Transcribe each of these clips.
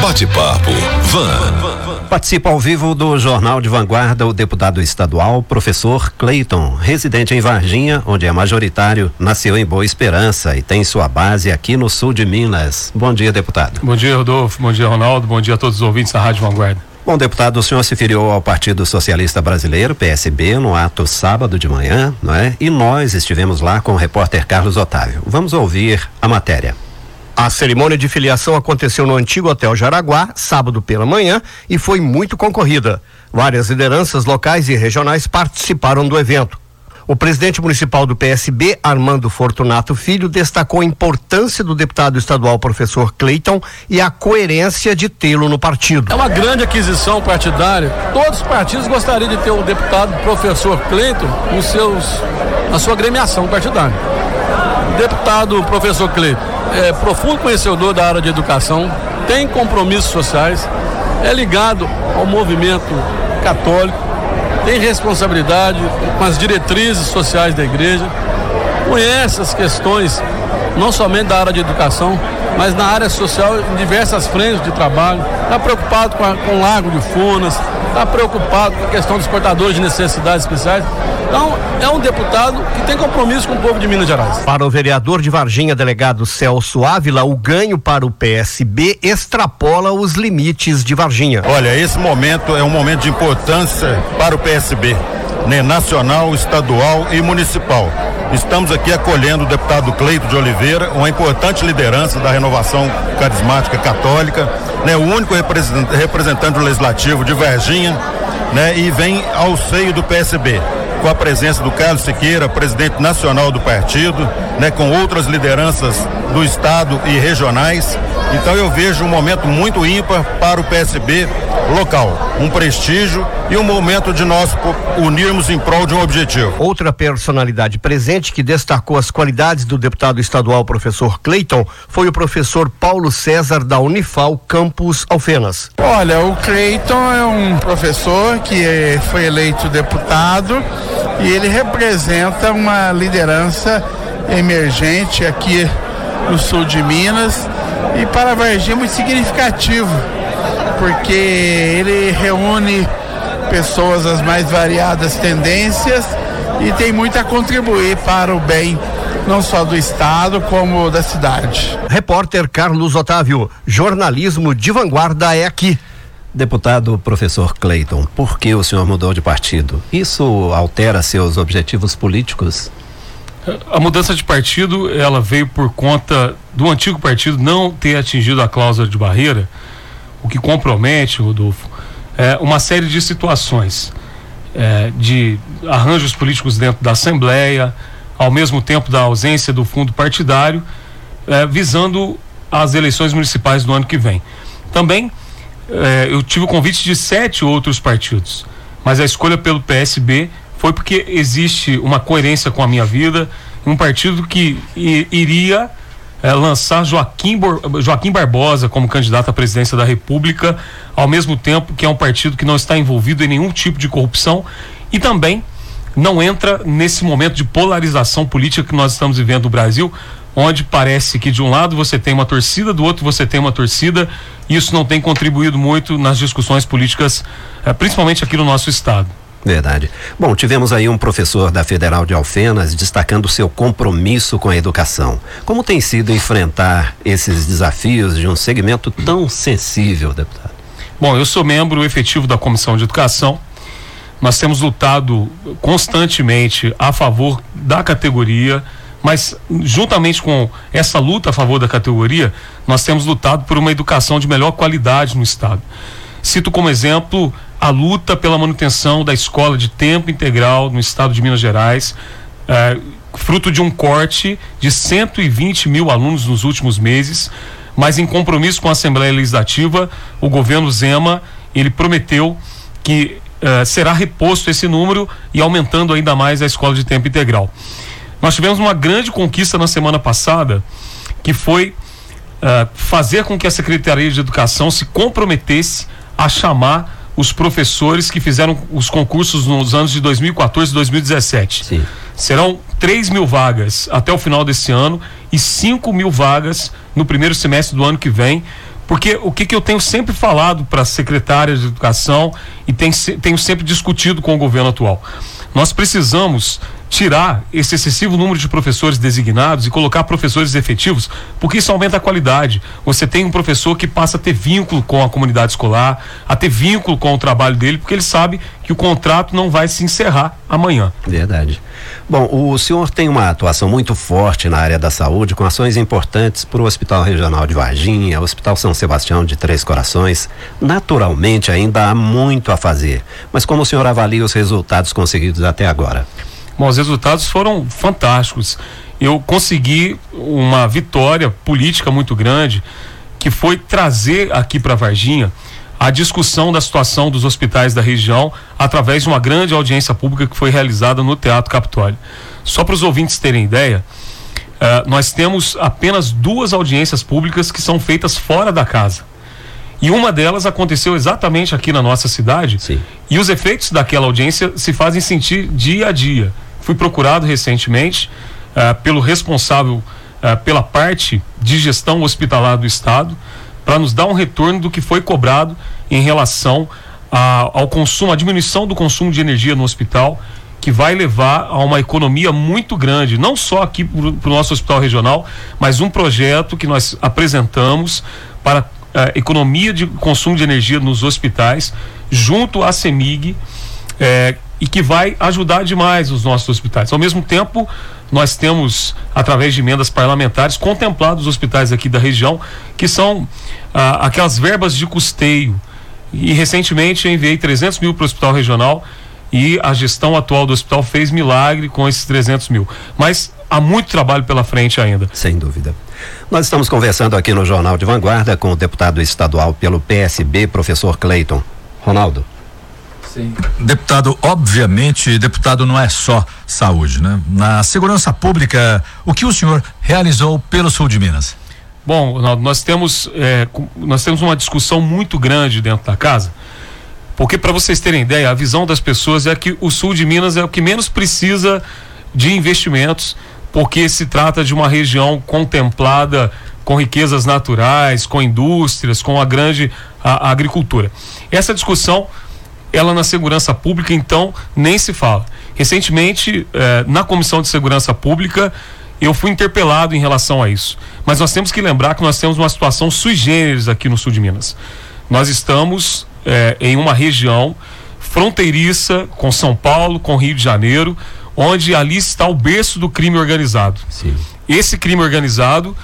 Bate-papo Van. Participa ao vivo do Jornal de Vanguarda o deputado estadual, professor Cleiton, residente em Varginha, onde é majoritário, nasceu em Boa Esperança e tem sua base aqui no sul de Minas. Bom dia, deputado. Bom dia, Rodolfo. Bom dia, Ronaldo. Bom dia a todos os ouvintes da Rádio Vanguarda. Bom, deputado, o senhor se filiou ao Partido Socialista Brasileiro, PSB, no ato sábado de manhã, não é? E nós estivemos lá com o repórter Carlos Otávio. Vamos ouvir a matéria. A cerimônia de filiação aconteceu no antigo Hotel Jaraguá, sábado pela manhã, e foi muito concorrida. Várias lideranças locais e regionais participaram do evento. O presidente municipal do PSB, Armando Fortunato Filho, destacou a importância do deputado estadual professor Cleiton e a coerência de tê-lo no partido. É uma grande aquisição partidária. Todos os partidos gostariam de ter o deputado professor Cleiton nos seus, na sua gremiação partidária. Deputado professor Cleiton é profundo conhecedor da área de educação, tem compromissos sociais, é ligado ao movimento católico, tem responsabilidade com as diretrizes sociais da igreja, conhece as questões não somente da área de educação, mas na área social em diversas frentes de trabalho. Está preocupado com, a, com o Lago de Funas, está preocupado com a questão dos portadores de necessidades especiais. Então, é um deputado que tem compromisso com o povo de Minas Gerais. Para o vereador de Varginha, delegado Celso Ávila, o ganho para o PSB extrapola os limites de Varginha. Olha, esse momento é um momento de importância para o PSB, né? nacional, estadual e municipal. Estamos aqui acolhendo o deputado Cleito de Oliveira, uma importante liderança da renovação carismática católica, né? o único representante legislativo de Varginha, né? e vem ao seio do PSB com a presença do Carlos Siqueira, presidente nacional do partido, né, com outras lideranças do estado e regionais. Então eu vejo um momento muito ímpar para o PSB local, um prestígio e um momento de nós unirmos em prol de um objetivo. Outra personalidade presente que destacou as qualidades do deputado estadual professor Cleiton foi o professor Paulo César da Unifal Campus Alfenas. Olha, o Cleiton é um professor que foi eleito deputado e ele representa uma liderança emergente aqui no sul de Minas e para a Varginha é muito significativo, porque ele reúne pessoas das mais variadas tendências e tem muito a contribuir para o bem não só do estado como da cidade. Repórter Carlos Otávio, jornalismo de vanguarda é aqui. Deputado professor Clayton, por que o senhor mudou de partido? Isso altera seus objetivos políticos? A mudança de partido, ela veio por conta do antigo partido não ter atingido a cláusula de barreira, o que compromete, Rodolfo, é, uma série de situações é, de arranjos políticos dentro da Assembleia, ao mesmo tempo da ausência do fundo partidário, é, visando as eleições municipais do ano que vem. Também é, eu tive o convite de sete outros partidos, mas a escolha pelo PSB foi porque existe uma coerência com a minha vida, um partido que iria é, lançar Joaquim, Joaquim Barbosa como candidato à presidência da República, ao mesmo tempo que é um partido que não está envolvido em nenhum tipo de corrupção e também não entra nesse momento de polarização política que nós estamos vivendo no Brasil, onde parece que de um lado você tem uma torcida, do outro você tem uma torcida, e isso não tem contribuído muito nas discussões políticas, eh, principalmente aqui no nosso estado. Verdade. Bom, tivemos aí um professor da Federal de Alfenas destacando seu compromisso com a educação. Como tem sido enfrentar esses desafios de um segmento tão sensível, deputado? Bom, eu sou membro efetivo da Comissão de Educação. Nós temos lutado constantemente a favor da categoria, mas juntamente com essa luta a favor da categoria, nós temos lutado por uma educação de melhor qualidade no estado. Cito como exemplo a luta pela manutenção da escola de tempo integral no estado de Minas Gerais, é, fruto de um corte de 120 mil alunos nos últimos meses, mas em compromisso com a Assembleia Legislativa, o governo Zema ele prometeu que é, será reposto esse número e aumentando ainda mais a escola de tempo integral. Nós tivemos uma grande conquista na semana passada, que foi uh, fazer com que a Secretaria de Educação se comprometesse a chamar os professores que fizeram os concursos nos anos de 2014 e 2017. Sim. Serão 3 mil vagas até o final desse ano e 5 mil vagas no primeiro semestre do ano que vem, Porque o que, que eu tenho sempre falado para as secretárias de educação e tenho sempre discutido com o governo atual. Nós precisamos tirar esse excessivo número de professores designados e colocar professores efetivos, porque isso aumenta a qualidade. Você tem um professor que passa a ter vínculo com a comunidade escolar, a ter vínculo com o trabalho dele, porque ele sabe que o contrato não vai se encerrar amanhã. Verdade. Bom, o senhor tem uma atuação muito forte na área da saúde, com ações importantes para o Hospital Regional de Varginha, Hospital São Sebastião de Três Corações. Naturalmente, ainda há muito a fazer. Mas como o senhor avalia os resultados conseguidos até agora? Bom, os resultados foram fantásticos. Eu consegui uma vitória política muito grande, que foi trazer aqui para Varginha a discussão da situação dos hospitais da região através de uma grande audiência pública que foi realizada no Teatro Capitólio. Só para os ouvintes terem ideia, uh, nós temos apenas duas audiências públicas que são feitas fora da casa. E uma delas aconteceu exatamente aqui na nossa cidade. Sim. E os efeitos daquela audiência se fazem sentir dia a dia. Fui procurado recentemente uh, pelo responsável uh, pela parte de gestão hospitalar do Estado para nos dar um retorno do que foi cobrado em relação a, ao consumo, a diminuição do consumo de energia no hospital, que vai levar a uma economia muito grande, não só aqui para o nosso hospital regional, mas um projeto que nós apresentamos para a eh, economia de consumo de energia nos hospitais, junto à CEMIG, eh, e que vai ajudar demais os nossos hospitais. Ao mesmo tempo, nós temos, através de emendas parlamentares, contemplado os hospitais aqui da região, que são ah, aquelas verbas de custeio. E recentemente eu enviei 300 mil para o hospital regional e a gestão atual do hospital fez milagre com esses 300 mil. Mas há muito trabalho pela frente ainda. Sem dúvida. Nós estamos conversando aqui no Jornal de Vanguarda com o deputado estadual pelo PSB, professor Cleiton. Ronaldo. Sim. Deputado, obviamente, deputado não é só saúde, né? Na segurança pública, o que o senhor realizou pelo sul de Minas? Bom, nós temos é, nós temos uma discussão muito grande dentro da casa, porque para vocês terem ideia, a visão das pessoas é que o sul de Minas é o que menos precisa de investimentos, porque se trata de uma região contemplada com riquezas naturais, com indústrias, com a grande a, a agricultura. Essa discussão ela na segurança pública, então, nem se fala. Recentemente, eh, na Comissão de Segurança Pública, eu fui interpelado em relação a isso. Mas nós temos que lembrar que nós temos uma situação sui generis aqui no sul de Minas. Nós estamos eh, em uma região fronteiriça com São Paulo, com Rio de Janeiro, onde ali está o berço do crime organizado. Sim. Esse crime organizado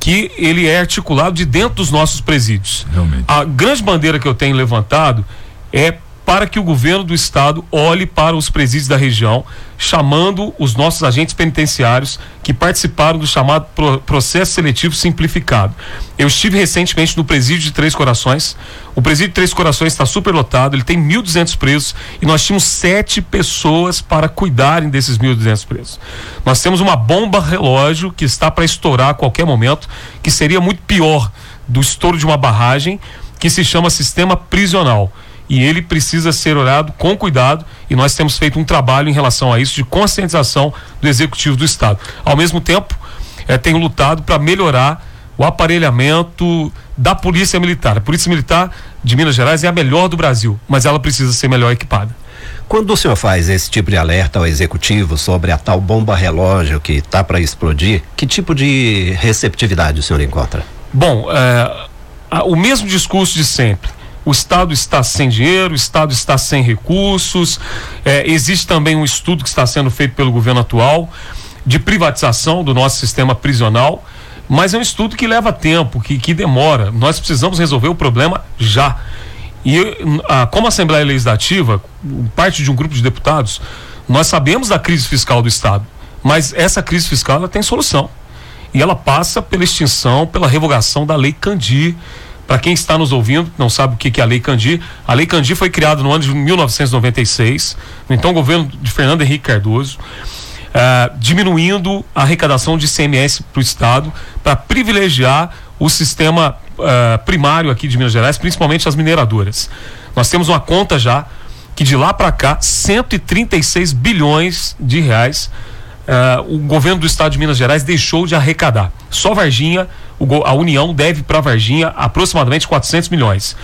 que ele é articulado de dentro dos nossos presídios. Realmente. A grande bandeira que eu tenho levantado é para que o governo do estado olhe para os presídios da região, chamando os nossos agentes penitenciários que participaram do chamado pro, processo seletivo simplificado. Eu estive recentemente no presídio de Três Corações. O presídio de Três Corações está superlotado, ele tem 1.200 presos e nós tínhamos sete pessoas para cuidarem desses 1.200 presos. Nós temos uma bomba relógio que está para estourar a qualquer momento, que seria muito pior do estouro de uma barragem, que se chama sistema prisional e ele precisa ser olhado com cuidado e nós temos feito um trabalho em relação a isso de conscientização do executivo do estado. Ao mesmo tempo, eh, tenho lutado para melhorar o aparelhamento da Polícia Militar. A Polícia Militar de Minas Gerais é a melhor do Brasil, mas ela precisa ser melhor equipada. Quando o senhor faz esse tipo de alerta ao executivo sobre a tal bomba relógio que está para explodir, que tipo de receptividade o senhor encontra? Bom, é, o mesmo discurso de sempre o Estado está sem dinheiro, o Estado está sem recursos. É, existe também um estudo que está sendo feito pelo governo atual de privatização do nosso sistema prisional, mas é um estudo que leva tempo, que, que demora. Nós precisamos resolver o problema já. E a, como Assembleia Legislativa, parte de um grupo de deputados, nós sabemos da crise fiscal do Estado, mas essa crise fiscal ela tem solução. E ela passa pela extinção, pela revogação da Lei Candir para quem está nos ouvindo, não sabe o que, é a Lei Candi, a Lei Candi foi criada no ano de 1996, no então governo de Fernando Henrique Cardoso, uh, diminuindo a arrecadação de ICMS para o Estado, para privilegiar o sistema uh, primário aqui de Minas Gerais, principalmente as mineradoras. Nós temos uma conta já que de lá para cá, 136 bilhões de reais uh, o governo do estado de Minas Gerais deixou de arrecadar. Só Varginha, a União deve para Varginha aproximadamente 400 milhões.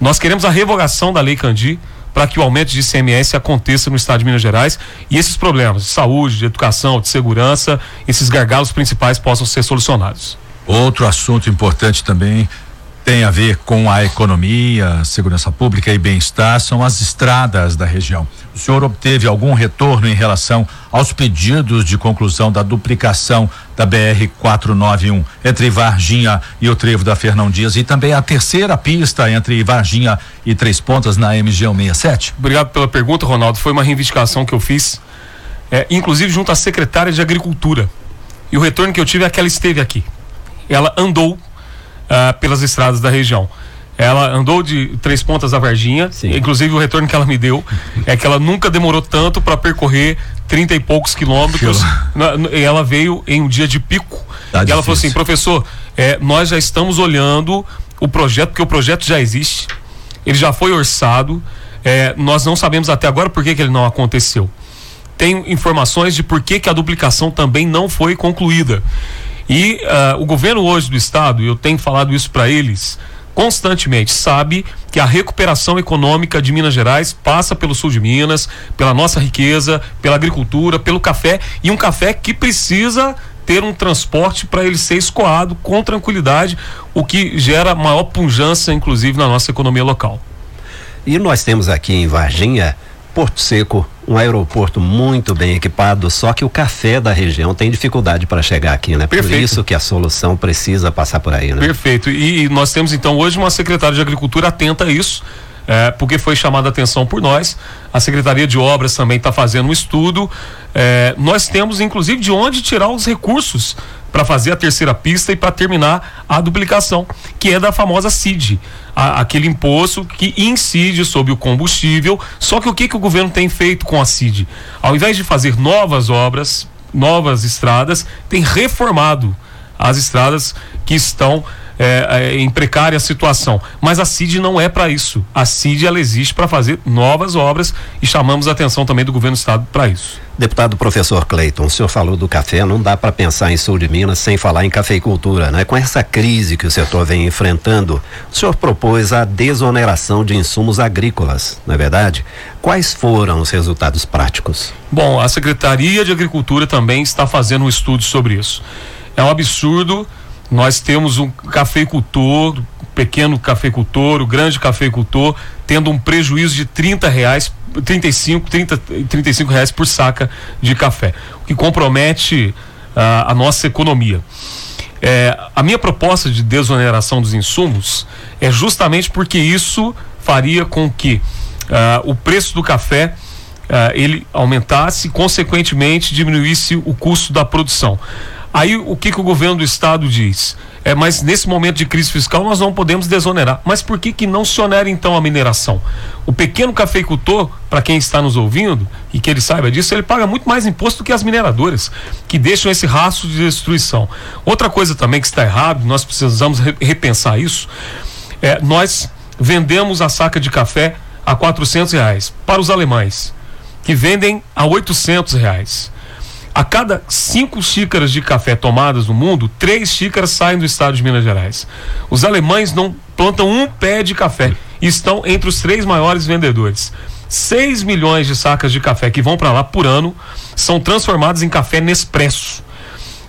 Nós queremos a revogação da Lei Candi para que o aumento de ICMS aconteça no estado de Minas Gerais e esses problemas de saúde, de educação, de segurança, esses gargalos principais possam ser solucionados. Outro assunto importante também tem a ver com a economia, segurança pública e bem-estar, são as estradas da região. O senhor obteve algum retorno em relação aos pedidos de conclusão da duplicação da BR 491 entre Varginha e o trevo da Fernão Dias e também a terceira pista entre Varginha e Três Pontas na MG 167? Obrigado pela pergunta, Ronaldo. Foi uma reivindicação que eu fiz, é, inclusive junto à secretária de Agricultura. E o retorno que eu tive é que ela esteve aqui. Ela andou uh, pelas estradas da região. Ela andou de três pontas a Varginha, Sim. inclusive o retorno que ela me deu é que ela nunca demorou tanto para percorrer trinta e poucos quilômetros. e ela veio em um dia de pico. Tá e difícil. ela falou assim, professor, é, nós já estamos olhando o projeto, porque o projeto já existe, ele já foi orçado, é, nós não sabemos até agora por que, que ele não aconteceu. Tem informações de por que, que a duplicação também não foi concluída. E uh, o governo hoje do estado, eu tenho falado isso para eles constantemente, sabe que a recuperação econômica de Minas Gerais passa pelo sul de Minas, pela nossa riqueza, pela agricultura, pelo café e um café que precisa ter um transporte para ele ser escoado com tranquilidade, o que gera maior pujança, inclusive, na nossa economia local. E nós temos aqui em Varginha Porto Seco, um aeroporto muito bem equipado, só que o café da região tem dificuldade para chegar aqui, né? Perfeito. Por isso que a solução precisa passar por aí, né? Perfeito. E, e nós temos então hoje uma secretária de Agricultura atenta a isso. É, porque foi chamada a atenção por nós. A Secretaria de Obras também está fazendo um estudo. É, nós temos, inclusive, de onde tirar os recursos para fazer a terceira pista e para terminar a duplicação, que é da famosa CID, a, aquele imposto que incide sobre o combustível. Só que o que, que o governo tem feito com a CID? Ao invés de fazer novas obras, novas estradas, tem reformado as estradas que estão é, é, em precária situação. Mas a CID não é para isso. A CID ela existe para fazer novas obras e chamamos a atenção também do governo do estado para isso. Deputado professor Cleiton, o senhor falou do café, não dá para pensar em sul de Minas sem falar em cafeicultura, né? Com essa crise que o setor vem enfrentando, o senhor propôs a desoneração de insumos agrícolas, não é verdade? Quais foram os resultados práticos? Bom, a Secretaria de Agricultura também está fazendo um estudo sobre isso. É um absurdo nós temos um cafeicultor, pequeno cafeicultor, o grande cafeicultor, tendo um prejuízo de 30 reais, 35, 30, 35 reais por saca de café, o que compromete uh, a nossa economia. É, a minha proposta de desoneração dos insumos é justamente porque isso faria com que uh, o preço do café uh, ele aumentasse e, consequentemente, diminuísse o custo da produção. Aí o que, que o governo do estado diz? É, mas nesse momento de crise fiscal nós não podemos desonerar. Mas por que, que não se onera então a mineração? O pequeno cafeicultor, para quem está nos ouvindo e que ele saiba disso, ele paga muito mais imposto do que as mineradoras, que deixam esse rastro de destruição. Outra coisa também que está errado, nós precisamos repensar isso, é nós vendemos a saca de café a quatrocentos reais para os alemães, que vendem a oitocentos reais. A cada cinco xícaras de café tomadas no mundo, três xícaras saem do estado de Minas Gerais. Os alemães não plantam um pé de café e estão entre os três maiores vendedores. 6 milhões de sacas de café que vão para lá por ano são transformadas em café Nespresso.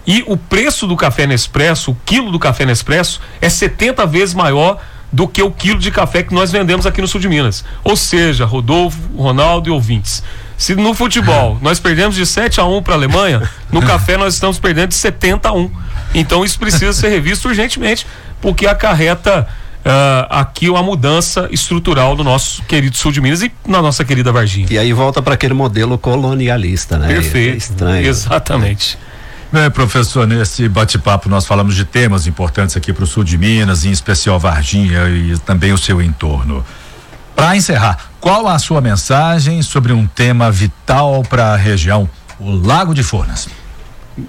E o preço do café Nespresso, o quilo do café Nespresso, é 70 vezes maior do que o quilo de café que nós vendemos aqui no sul de Minas. Ou seja, Rodolfo, Ronaldo e ouvintes, se no futebol nós perdemos de 7 a 1 para a Alemanha, no café nós estamos perdendo de 70 a 1. Então isso precisa ser revisto urgentemente, porque acarreta uh, aqui uma mudança estrutural no nosso querido sul de Minas e na nossa querida Varginha. E aí volta para aquele modelo colonialista, né? Perfeito. É estranho. Exatamente. Bem, professor, nesse bate-papo nós falamos de temas importantes aqui para o sul de Minas, em especial Varginha e também o seu entorno. Para encerrar, qual a sua mensagem sobre um tema vital para a região, o Lago de Furnas?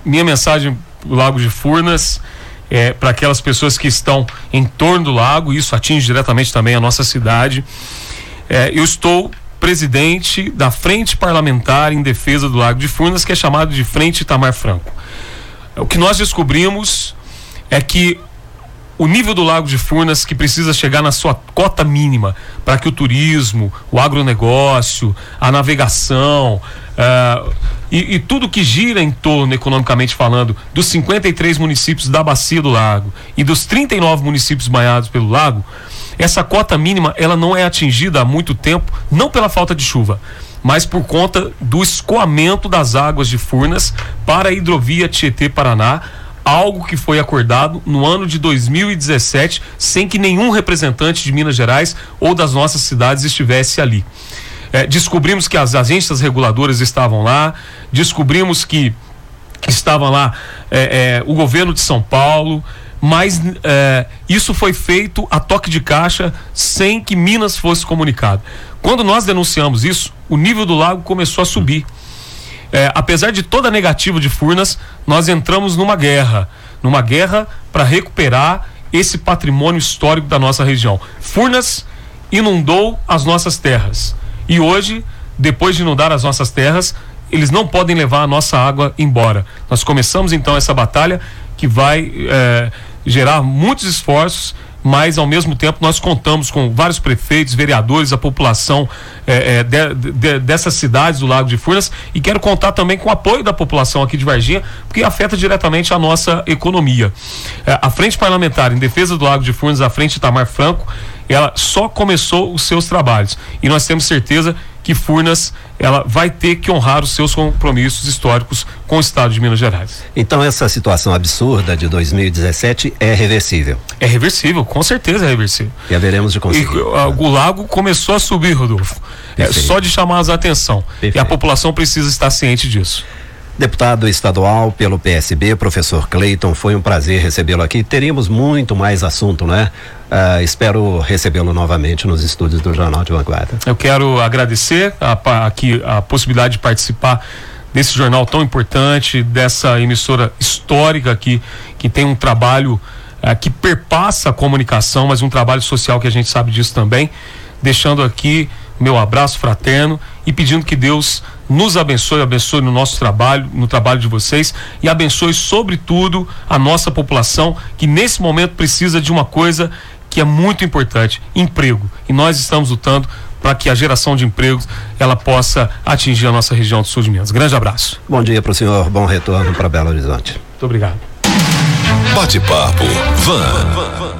Minha mensagem, o Lago de Furnas, é para aquelas pessoas que estão em torno do lago, isso atinge diretamente também a nossa cidade. É, eu estou presidente da Frente Parlamentar em Defesa do Lago de Furnas, que é chamado de Frente Itamar Franco. O que nós descobrimos é que o nível do Lago de Furnas que precisa chegar na sua cota mínima para que o turismo, o agronegócio, a navegação uh, e, e, tudo que gira em torno, economicamente falando, dos 53 municípios da bacia do lago e dos 39 municípios banhados pelo lago, essa cota mínima ela não é atingida há muito tempo, não pela falta de chuva, mas por conta do escoamento das águas de Furnas para a hidrovia Tietê-Paraná algo que foi acordado no ano de 2017, sem que nenhum representante de Minas Gerais ou das nossas cidades estivesse ali. É, descobrimos que as agências reguladoras estavam lá, descobrimos que estava lá é, é, o governo de São Paulo, mas é, isso foi feito a toque de caixa sem que Minas fosse comunicado. Quando nós denunciamos isso, o nível do lago começou a subir é, apesar de toda a negativa de Furnas, nós entramos numa guerra, numa guerra para recuperar esse patrimônio histórico da nossa região. Furnas inundou as nossas terras e hoje, depois de inundar as nossas terras, eles não podem levar a nossa água embora. Nós começamos então essa batalha que vai é, gerar muitos esforços mas ao mesmo tempo nós contamos com vários prefeitos, vereadores, a população é, é, de, de, dessas cidades do Lago de Furnas e quero contar também com o apoio da população aqui de Varginha, porque afeta diretamente a nossa economia. É, a Frente Parlamentar em Defesa do Lago de Furnas, a Frente Itamar Franco, ela só começou os seus trabalhos e nós temos certeza que Furnas ela vai ter que honrar os seus compromissos históricos com o Estado de Minas Gerais. Então essa situação absurda de 2017 é reversível? É reversível, com certeza é reversível. E haveremos de conseguir. E, o lago começou a subir, Rodolfo. É só de chamar a atenção. Perfeito. E a população precisa estar ciente disso. Deputado estadual pelo PSB, professor Cleiton, foi um prazer recebê-lo aqui. Teríamos muito mais assunto, né? Uh, espero recebê-lo novamente nos estúdios do Jornal de Vanguarda. Eu quero agradecer a, aqui a possibilidade de participar desse jornal tão importante, dessa emissora histórica aqui, que tem um trabalho uh, que perpassa a comunicação, mas um trabalho social que a gente sabe disso também. Deixando aqui meu abraço fraterno e pedindo que Deus nos abençoe, abençoe no nosso trabalho, no trabalho de vocês e abençoe sobretudo a nossa população que nesse momento precisa de uma coisa que é muito importante, emprego. E nós estamos lutando para que a geração de empregos ela possa atingir a nossa região do sul de Minas. Grande abraço. Bom dia para o senhor, bom retorno para Belo Horizonte. Muito obrigado. Bate-papo Van.